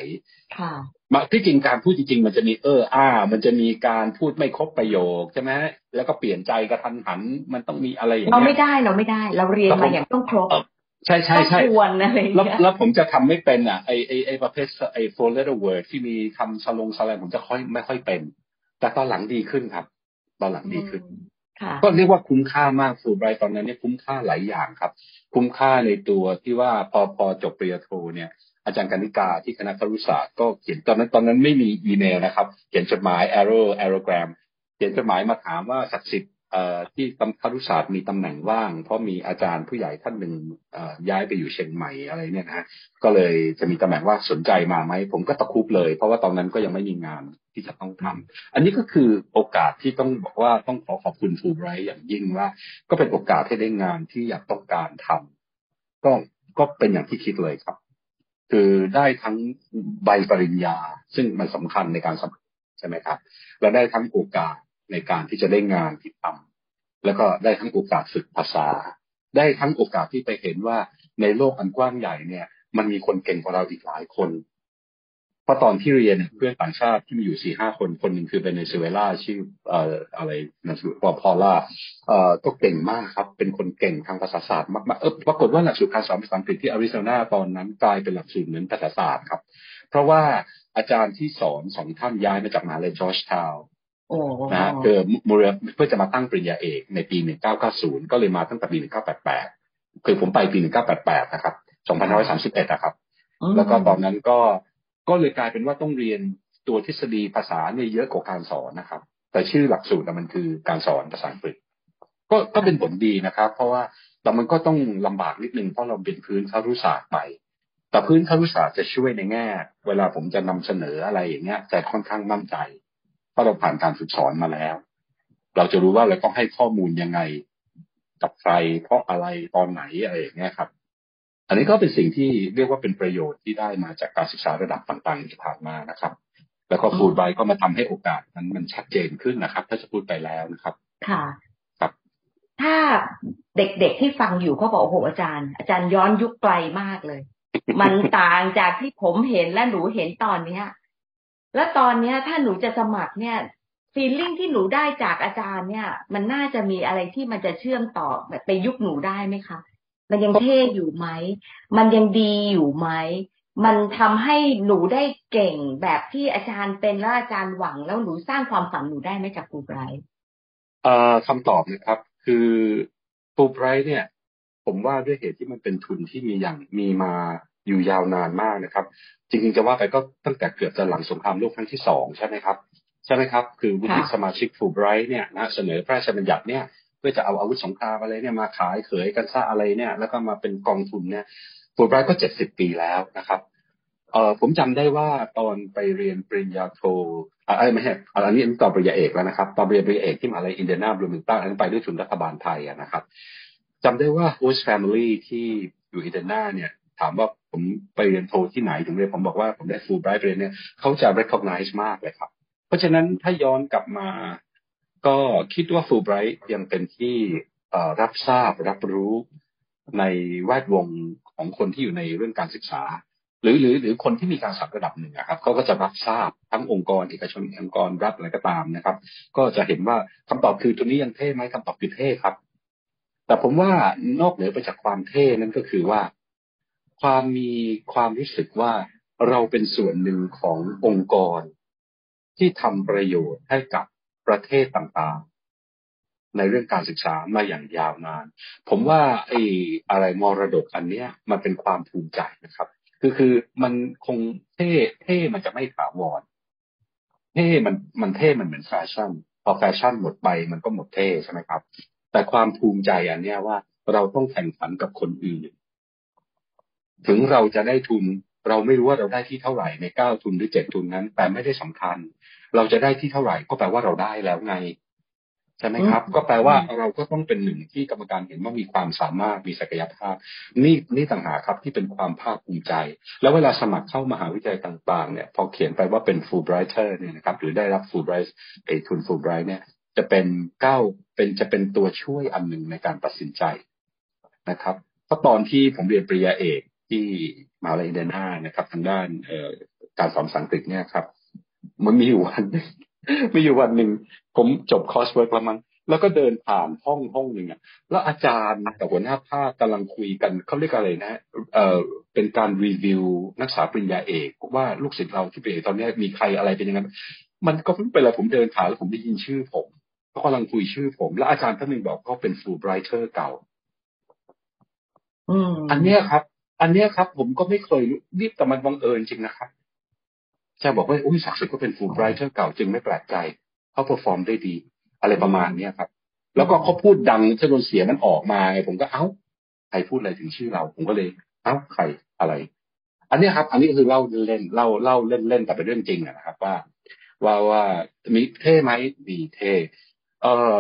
ค่ะมาที่จริงการพูดจริง ๆ มันจะมีเอออ้า มันจะมีการพูดไม่ครบประโยคใช่ไหมแล้วก็เปลี่ยนใจกระทันหัน มันต้องมีอะไรอย่างเราเงี้ไม่ยได้เราไม่ได้ เราเรียนมาอย่างต้องครบใช่ใช่ใช่ต้องควรอะไรอย่างแล้วเงี้ยแล้วผมจะทำไม่เป็นอะไอไอไอประเภทไอ four letter word ที่มีคำสลงสแลงผมจะค่อยไม่ค่อยเป็น แต่ตอนหลังดีขึ้นครับ ตอนหลังดีขึ้นค่ะ ก็เรียกว่าคุ้มค่ามากฟูไบร์ตอนนั้นเนี่ยคุ้มค่าหลายอย่างครับ คุ้มค่าในตัวที่ว่าพอพอจบปริญญาโทเนี่ยอาจารย์กนิกาที่คณะครุศาสตร์ก็เขียนตอนนั้นตอนนั้นไม่มีอีเมลนะครับ เขียนจดหมาย arrow arrowgram เขียนจดหมายมาถามว่าศักดิ์สิทธิ์ ที่ครุศาสตร์มีตำแหน่งว่าง เพราะมีอาจารย์ผู้ใหญ่ท่านหนึ่งย้ายไปอยู่เชียงใหม่อะไรเนี่ยนะก็เลยจะมีตำแหน่งว่าสนใจมาไหมผมก็ตะคุบเลย เพราะว่าตอนนั้นก็ยังไม่มีงานที่จะต้องทำอันนี้ก็คือโอกาสที่ต้องบอกว่าต้องขอขอบคุณฟูไบรท์อย่างยิ่งว่า ก็เป็นโอกาสให้ได้งานที่อยากต้องการทำก็ก็เป็นอย่างที่คิดเลยครับ คือได้ทั้งใบปริญญา ซึ่งมันสำคัญในการสมัครใช่ไหมครับ และได้ทั้งโอกาส ในการที่จะได้งานที่ทำแล้วก็ได้ทั้งโอกาสฝึกภาษา ได้ทั้งโอกาสที่ไปเห็นว่าในโลกอันกว้างใหญ่เนี่ย มันมีคนเก่งกว่าเราอีกหลายคนเพราะตอนที่เรียนเพื่อนต่างชาติที่มีอยู่สี่ห้าคนคนหนึ่งคือเวเนซุเอลาชื่อเอ่ออะไรนะชื่อพอล่าเอ่อก็เก่งมากครับ เป็นคนเก่งทางภาษาศาสตร์มากๆเออปรากฏว่าหลักสูตรการสอนภาษาอังกฤษที่อาริโซนาตอนนั้นกลายเป็นหลักสูตรเหมือนภาษาศาสตร์ครับ เพราะว่าอาจารย์ที่สอนสองท่านย้ายมาจากมหาลัยจอร์จทาวน์ นะฮะคือมูเรเพื่อจะมาตั้งปริญญาเอกในปี 1990 ก็เลยมาตั้งแต่ปี 1988 คือผมไปปี 1988 นะครับ 2531 นะครับ แล้วก็ตอนนั้นก็ก็เลยกลายเป็นว่าต้องเรียนตัวทฤษฎีภาษาเนี่ยเยอะกว่าการสอนนะครับ แต่ชื่อหลักสูตรน่ะมันคือการสอนภาษาอังกฤษ ก็ก็เป็นผลดีนะครับ เพราะว่าแต่มันก็ต้องลำบากนิดนึงเพราะเราเป็นพื้นคารุศาสตร์ใหม่แต่พื้นคารุศาสตร์จะช่วยในแง่ เวลาผมจะนำเสนออะไรอย่างเงี้ยจะค่อนข้างมั่นใจ เพราะเราผ่านการฝึกสอนมาแล้ว เราจะรู้ว่าเราต้องให้ข้อมูลยังไงกับใครเพราะอะไรตอนไหนอะไรอย่างเงี้ยครับ อันนี้ก็เป็นสิ่งที่เรียกว่าเป็นประโยชน์ที่ได้มาจากการศึกษาระดับต่างๆที่ผ่านมานะครับ แล้วก็ฟูดไบก็มาทำให้โอกาสนั้นมันชัดเจนขึ้นนะครับ ถ้าจะพูดไปแล้วนะครับ ค่ะครับ ถ้าเด็กๆที่ฟังอยู่เขาบอกโอ้โหอาจารย์ อาจารย์ย้อนยุคไกลมากเลย มันต่างจากที่ผมเห็นและหนูเห็นตอนเนี้ย แล้วตอนเนี้ย ถ้าหนูจะสมัครเนี่ยฟีลลิ่งที่หนูได้จากอาจารย์เนี่ย มันน่าจะมีอะไรที่มันจะเชื่อมต่อแบบไปยุคหนูได้ไหมคะ มันยังเท่อยู่ไหม มันยังดีอยู่ไหม มันทำให้หนูได้เก่งแบบที่อาจารย์เป็นแล้วอาจารย์หวัง แล้วหนูสร้างความฝันหนูได้ไหมจากครูไบรท์เอ่อคำตอบนะครับ คือฟูไบรท์เนี่ย ผมว่าด้วยเหตุที่มันเป็นทุนที่มีอย่างมีมา อยู่ยาวนานมากนะครับ จริงๆจะว่าไปก็ตั้งแต่เกือบจะหลังสงครามโลกครั้งที่สองใช่ไหมครับใช่ไหมครับ คือวุฒิสมาชิกฟูไบรท์เนี่ยนะเสนอพระราชบัญญัติเนี่ยเพื่อจะเอาอาวุธสงครามอะไรเนี่ยมาขายเขยกันซะอะไรเนี่ย แล้วก็มาเป็นกองทุนเนี่ยฟูไบรท์ก็เจ็ดสิบปีแล้วนะครับเออผมจำได้ว่าตอนไปเรียนปริญญาโทอ่าเอ้ยไม่ใช่อันนี้ตอนปริญญาเอกแล้วนะครับ ตอนปริญญาเอกที่มหาลัยอินเดียนาบลูมิงตันอันนั้นไปด้วยทุนรัฐบาลไทยอะนะครับจำได้ว่า host family ที่อยู่อินเดียนาเนี่ยถามว่าผมไปเรียนโทที่ไหนถึงเรียนผมบอกว่าผมได้ฟูลไบรท์เรียนเนี่ยเขาจะ recognize มากเลยครับ เพราะฉะนั้นถ้าย้อนกลับมา ก็คิดว่าฟูลไบรท์ยังเป็นที่รับทราบรับรู้ในแวดวงของคนที่อยู่ในเรื่องการศึกษา หรือหรือหรือคนที่มีการศึกษาระดับหนึ่งครับเขาก็จะรับทราบทั้งองค์กรเอกชนองค์กรรัฐอะไรก็ตามนะครับ ก็จะเห็นว่าคำตอบคือตัวนี้ยังเท่ไหมคำตอบคือเท่ครับ แต่ผมว่านอกเหนือไปจากความเท่นั่นก็คือว่า ความมีความรู้สึกว่าเราเป็นส่วนหนึ่งขององค์กร ที่ทำประโยชน์ให้กับประเทศต่างๆ ในเรื่องการศึกษามาอย่างยาวนาน ผมว่าไอ้อะไรมรดกอันเนี้ยมันเป็นความภูมิใจนะครับ คือคือมันคงเท่เท่มันจะไม่ถาวรเท่มันมันเท่มันเหมือนแฟชั่น พอแฟชั่นหมดไปมันก็หมดเท่ใช่ไหมครับ แต่ความภูมิใจอันเนี้ยว่าเราต้องแข่งขันกับคนอื่น ถึงเราจะได้ทุน เราไม่รู้ว่าเราได้ที่เท่าไหร่ในเก้าทุนหรือเจ็ดทุนนั้น แต่ไม่ได้สำคัญ เราจะได้ที่เท่าไหร่ก็แปลว่าเราได้แล้วไงใช่ไหมครับ ก็แปลว่าเราก็ต้องเป็นหนึ่งที่กรรมการเห็นว่ามีความสามารถมีศักยภาพ นี่นี่ต่างหากครับที่เป็นความภาคภูมิใจ แล้วเวลาสมัครเข้ามหาวิทยาลัยต่างๆเนี่ยพอเขียนไปว่าเป็น Fulbrighter เนี่ยนะครับ หรือได้รับ Fulbright ไอทุน Fulbright เนี่ย จะเป็นเก้าเป็นจะเป็นตัวช่วยอันหนึ่งในการตัดสินใจนะครับเพราะตอนที่ผมเรียนปริญญาเอก ที่มหาลัยเดนานะครับ ทางด้านเอ่อการสอนภาษาอังกฤษเนี่ยครับ มันมีอยู่วันมีอยู่วันหนึ่งผมจบ coursework แล้วมันแล้วก็เดินผ่านห้องห้องหนึ่งอะ แล้วอาจารย์กับหัวหน้าภาคกำลังคุยกันเขาเรียกอะไรนะ เอ่อ เป็นการรีวิวนักศึกษาปริญญาเอกว่าลูกศิษย์เราที่เป็นเอกตอนนี้มีใครอะไรเป็นยังไงมันก็เพิ่งเป็นอะไรผมเดินผ่านแล้วผมได้ยินชื่อผมเขากำลังคุยชื่อผม แล้วอาจารย์ท่านหนึ่งบอกเขาเป็น Fulbrighter เก่าอันเนี้ยครับ อันเนี้ยครับ ผมก็ไม่เคยรีบแต่มันบังเอิญจริงนะครับจะบอกว่าอุ้ยศักดิ์สิทธิ์ก็เป็น Fulbrighter เก่าจึงไม่แปลกใจเขา perform ได้ดี อะไรประมาณเนี้ยครับ แล้วก็เขาพูดดังจนเสียงมันออกมาไงผมก็เอ้าใครพูดอะไรถึงชื่อเรา ผมก็เลยเอ้าใครอะไร อันนี้ครับ อันนี้คือเล่าเล่นเล่าเล่าเล่นเล่นแต่เป็นเรื่องจริงนะครับ ว่า ว่าว่ามีเท่ไหมมีเท่เอ่อ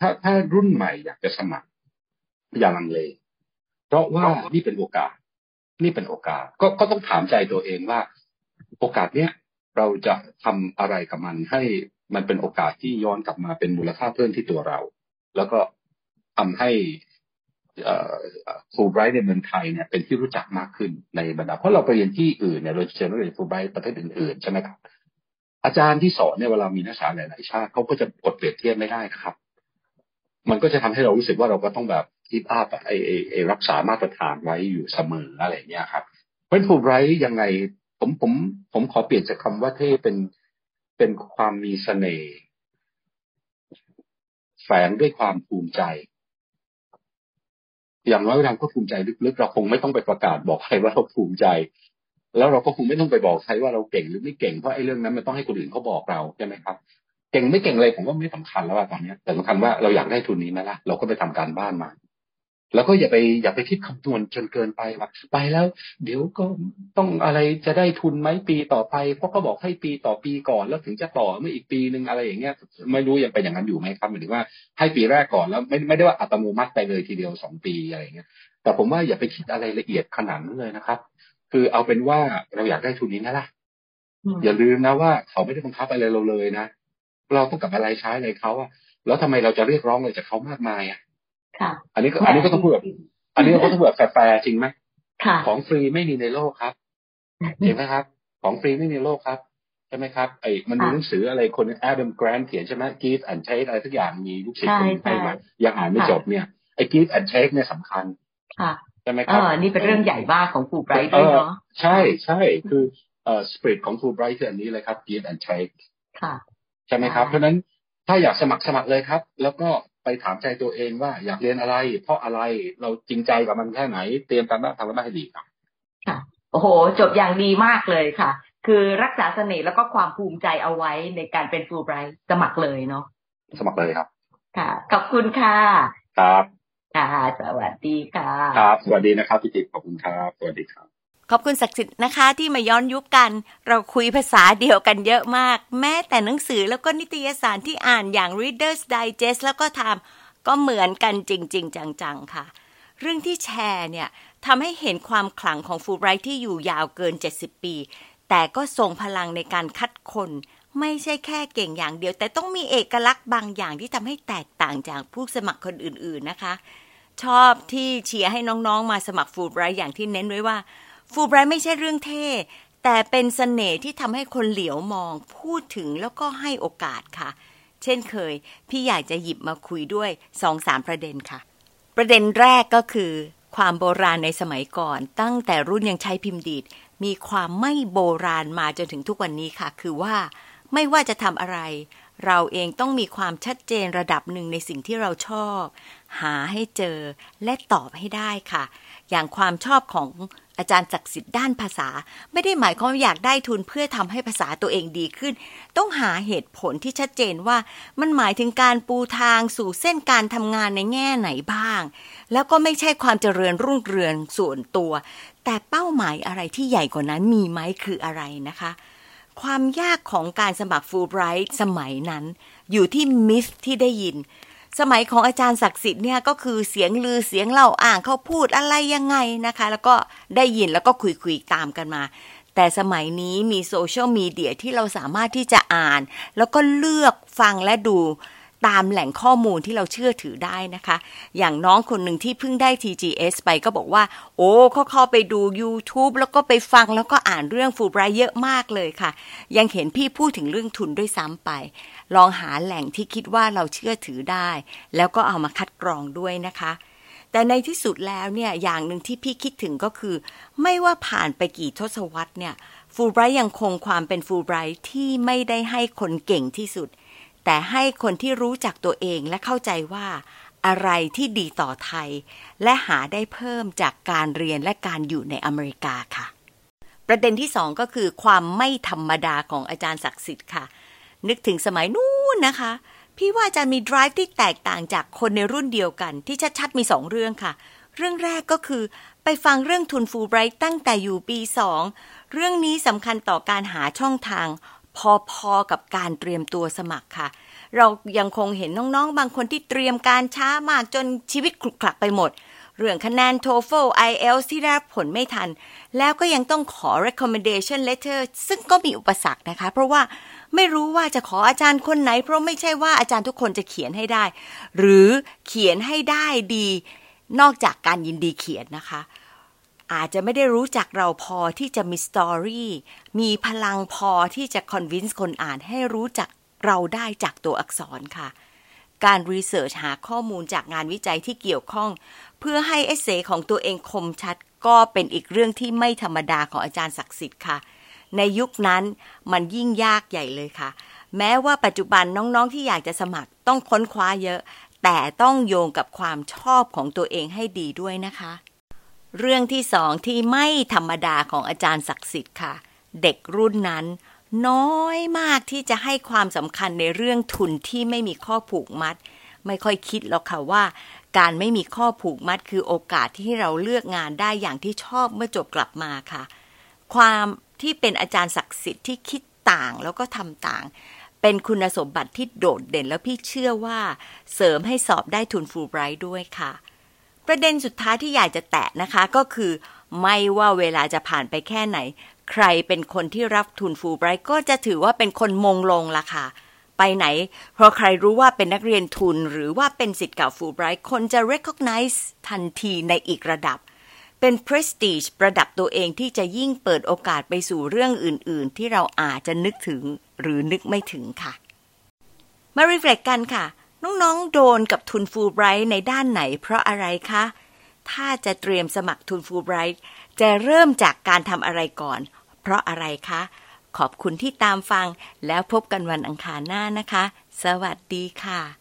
ถ้าถ้ารุ่นใหม่อยากจะสมัครอย่าลังเล เพราะว่านี่เป็นโอกาส นี่เป็นโอกาส ก็ก็ต้องถามใจตัวเองว่า โอกาสเนี้ยเราจะทำอะไรกับมันให้มันเป็นโอกาสที่ย้อนกลับมาเป็นมูลค่าเพิ่มที่ตัวเรา แล้วก็ทำให้ฟูไบรท์ในเมืองไทยเนี่ยเป็นที่รู้จักมากขึ้นในบรรดาเพราะเราไปเรียนที่อื่นเนี่ยเราเชิญเรียนฟูไบรท์ประเทศอื่นๆใช่ไหมครับอาจารย์ที่สอนเนี่ยเวลามีนักศึกษาหลายๆชาติเขาก็จะกดเปรียบเทียบไม่ได้ครับ มันก็จะทำให้เรารู้สึกว่าเราก็ต้องแบบ คีปอัพไอไอไอรักษามาตรฐานไว้อยู่เสมออะไรเงี้ยครับเพราะฟูไรท์ยังไงผมผมผมขอเปลี่ยนจากคำว่าเท่เป็นเป็นความมีเสน่ห์แฝงด้วยความภูมิใจ อย่างน้อยเราก็ภูมิใจลึกๆเราคงไม่ต้องไปประกาศบอกใครว่าเราภูมิใจ แล้วเราก็คงไม่ต้องไปบอกใครว่าเราเก่งหรือไม่เก่งเพราะไอ้เรื่องนั้นมันต้องให้คนอื่นเขาบอกเราใช่ไหมครับเก่งไม่เก่งเลยผมก็ไม่สำคัญแล้วตอนนี้แต่สำคัญว่าเราอยากได้ทุนนี้ไหมล่ะเราก็ไปทำการบ้านมา แล้วก็อย่าไปอย่าไปคิดคำนวณจนเกินไปว่าไปแล้ว เดี๋ยวก็ต้องอะไรจะได้ทุนไหมปีต่อไป เพราะเขาบอกให้ปีต่อปีก่อนแล้วถึงจะต่อเมื่ออีกปีหนึ่งอะไรอย่างเงี้ย ไม่รู้ยังเป็นอย่างนั้นอยู่ไหมครับหมายถึงว่าให้ปีแรกก่อนแล้วไม่ไม่ได้ว่าอัตโนมัติไปเลยทีเดียวสองปีอะไรอย่างเงี้ย แต่ผมว่าอย่าไปคิดอะไรละเอียดขนาดนั้นเลยนะครับ คือเอาเป็นว่าเราอยากได้ทุนนี้นะล่ะอย่าลืมนะว่าเขาไม่ได้บังคับอะไรเราเลยนะเราต้องกับอะไรใช้อะไรเขาอะแล้วทำไมเราจะเรียกร้องอะไรจากเขามากมายอะ อันนี้ก็อันนี้ก็ต้องพูดแบบอันนี้ก็ต้องพูดแบบแฟร์จริงไหมของฟรีไม่มีในโลกครับเห็นไหมครับ ของฟรีไม่มีในโลกครับใช่ไหมครับไอ้มันมีหนังสืออะไรคน Adam Grant เขียนใช่ไหม Give and Take อะไรทุกอย่างมีลูกศิษย์คนไทยมายังอ่านไม่จบเนี่ยไอ้ Give and Take เนี่ยสำคัญใช่ไหมครับนี่เป็นเรื่องใหญ่มากของฟูไบรท์ด้วยเนาะใช่ใช่คือเอ่อสปริตของฟูไบรท์คืออันนี้เลยครับ give and take ใช่ไหมครับ เพราะนั้นถ้าอยากสมัครสมัครเลยครับ แล้วก็ ไปถามใจตัวเองว่าอยากเรียนอะไร เพราะอะไรเราจริงใจกับมันแค่ไหน เตรียมการบ้านทำการบ้านให้ดีครับค่ะ โอ้โห จบอย่างดีมากเลยค่ะ คือรักษาเสน่ห์แล้วก็ความภูมิใจเอาไว้ในการเป็นฟูลไบรท์สมัครเลยเนาะสมัครเลยครับ ค่ะขอบคุณค่ะครับค่ะสวัสดีค่ะ ครับ สวัสดีนะครับพี่ติ๊กขอบคุณครับ สวัสดีครับ ขอบคุณศักดิ์สิทธิ์นะคะที่มาย้อนยุคกัน เราคุยภาษาเดียวกันเยอะมาก แม้แต่หนังสือแล้วก็นิตยสารที่อ่านอย่าง Reader's Digest แล้วก็ทำก็เหมือนกันจริง ๆ จัง ๆ ค่ะ เรื่องที่แชร์เนี่ยทำให้เห็นความขลังของฟูไบรท์ที่อยู่ยาวเกิน 70 ปี แต่ก็ทรงพลังในการคัดคนไม่ใช่แค่เก่งอย่างเดียว แต่ต้องมีเอกลักษณ์บางอย่างที่ทำให้แตกต่างจากผู้สมัครคนอื่นๆนะคะ ชอบที่เชียร์ให้น้องๆมาสมัครฟูไบรท์อย่างที่เน้นไว้ว่า ฟูไบรท์ไม่ใช่เรื่องเท่ แต่เป็นสเสน่ห์ที่ทำให้คนเหลียวมอง พูดถึงแล้วก็ให้โอกาสค่ะ เช่นเคย พี่อยากจะหยิบมาคุยด้วยสองสามประเด็นค่ะ ประเด็นแรกก็คือ ความโบราณในสมัยก่อน ตั้งแต่รุ่นยังใช้พิมพ์ดีดมีความไม่โบราณมาจนถึงทุกวันนี้ค่ะ คือว่าไม่ว่าจะทำอะไร เราเองต้องมีความชัดเจนระดับหนึ่งในสิ่งที่เราชอบ หาให้เจอและตอบให้ได้ค่ะ อย่างความชอบของ อาจารย์ศักดิ์สิทธิ์ด้านภาษา ไม่ได้หมายความอยากได้ทุนเพื่อทำให้ภาษาตัวเองดีขึ้น ต้องหาเหตุผลที่ชัดเจนว่ามันหมายถึงการปูทางสู่เส้นการทำงานในแง่ไหนบ้าง แล้วก็ไม่ใช่ความเจริญรุ่งเรืองส่วนตัว แต่เป้าหมายอะไรที่ใหญ่กว่านั้นมีไหมคืออะไรนะคะ ความยากของการสมัครฟูลไบรท์สมัยนั้น อยู่ที่มิสที่ได้ยิน สมัยของอาจารย์ศักดิ์สิทธิ์เนี่ยก็คือเสียงลือเสียงเล่าอ่างเขาพูดอะไรยังไงนะคะ แล้วก็ได้ยินแล้วก็คุยคุยตามกันมา แต่สมัยนี้มีโซเชียลมีเดียที่เราสามารถที่จะอ่าน แล้วก็เลือกฟังและดู ตามแหล่งข้อมูลที่เราเชื่อถือได้นะคะ อย่างน้องคนหนึ่งที่เพิ่งได้ TGS ไปก็บอกว่า โอ้เขาเข้าไปดู YouTube แล้วก็ไปฟังแล้วก็อ่านเรื่องฟูไบร์เยอะมากเลยค่ะ ยังเห็นพี่พูดถึงเรื่องทุนด้วยซ้ำไป ลองหาแหล่งที่คิดว่าเราเชื่อถือได้ แล้วก็เอามาคัดกรองด้วยนะคะแต่ในที่สุดแล้วเนี่ยอย่างหนึ่งที่พี่คิดถึงก็คือ ไม่ว่าผ่านไปกี่ทศวรรษเนี่ยฟูไบรท์ยังคงความเป็นฟูไบรท์ที่ไม่ได้ให้คนเก่งที่สุด แต่ให้คนที่รู้จักตัวเองและเข้าใจว่า อะไรที่ดีต่อไทย และหาได้เพิ่มจากการเรียนและการอยู่ในอเมริกาค่ะ ประเด็นที่สองก็คือความไม่ธรรมดาของอาจารย์ศักดิ์สิทธิ์ค่ะ นึกถึงสมัยนู้นนะคะ พี่ว่าอาจารย์มี drive ที่แตกต่างจากคนในรุ่นเดียวกัน ที่ชัดๆมีสองเรื่องค่ะ เรื่องแรกก็คือไปฟังเรื่องทุนฟูไบรท์ตั้งแต่อยู่ปีสองเรื่องนี้สำคัญต่อการหาช่องทาง พอๆกับการเตรียมตัวสมัครค่ะ เรายังคงเห็นน้องๆ บางคนที่เตรียมการช้ามากจนชีวิตคลุกคลักไปหมด เรื่องคะแนน TOEFL IELTS ที่ได้ผลไม่ทัน แล้วก็ยังต้องขอ recommendation letter ซึ่งก็มีอุปสรรคนะคะ เพราะว่าไม่รู้ว่าจะขออาจารย์คนไหน เพราะไม่ใช่ว่าอาจารย์ทุกคนจะเขียนให้ได้ หรือเขียนให้ได้ดี นอกจากการยินดีเขียนนะคะ อาจจะไม่ได้รู้จักเราพอที่จะมี story มีพลังพอที่จะ convince คนอ่านให้รู้จักเราได้จากตัวอักษรค่ะ การ research หาข้อมูลจากงานวิจัยที่เกี่ยวข้อง เพื่อให้ essay ของตัวเองคมชัดก็เป็นอีกเรื่องที่ไม่ธรรมดาของอาจารย์ศักดิ์สิทธิ์ค่ะ ในยุคนั้นมันยิ่งยากใหญ่เลยค่ะ แม้ว่าปัจจุบันน้องๆที่อยากจะสมัครต้องค้นคว้าเยอะ แต่ต้องโยงกับความชอบของตัวเองให้ดีด้วยนะคะ เรื่องที่สองที่ไม่ธรรมดาของอาจารย์ศักดิ์สิทธิ์ค่ะ เด็กรุ่นนั้น น้อยมากที่จะให้ความสำคัญในเรื่องทุนที่ไม่มีข้อผูกมัด ไม่ค่อยคิดหรอกค่ะว่า การไม่มีข้อผูกมัดคือโอกาสที่เราเลือกงานได้อย่างที่ชอบเมื่อจบกลับมาค่ะ ความที่เป็นอาจารย์ศักดิ์สิทธิ์ที่คิดต่างแล้วก็ทำต่าง เป็นคุณสมบัติที่โดดเด่นแล้วพี่เชื่อว่า เสริมให้สอบได้ทุนฟูลไบรท์ด้วยค่ะ ประเด็นสุดท้ายที่อยากจะแตะนะคะก็คือ ไม่ว่าเวลาจะผ่านไปแค่ไหน ใครเป็นคนที่รับทุนฟูไบรท์ก็จะถือว่าเป็นคนมงลงละค่ะไปไหน เพราะใครรู้ว่าเป็นนักเรียนทุนหรือว่าเป็นสิทธิ์เก่าฟูไบรท์คนจะ recognize ทันทีในอีกระดับ เป็น prestige ประดับตัวเองที่จะยิ่งเปิดโอกาสไปสู่เรื่องอื่น ๆ ที่เราอาจจะนึกถึงหรือนึกไม่ถึงค่ะ มารีเฟล็กกันค่ะ น้องๆ โดนกับทุนฟูไบรท์ในด้านไหนเพราะอะไรคะ ถ้าจะเตรียมสมัครทุนฟูไบรท์จะเริ่มจากการทำอะไรก่อน เพราะอะไรคะ ขอบคุณที่ตามฟังแล้วพบกันวันอังคารหน้านะคะ สวัสดีค่ะ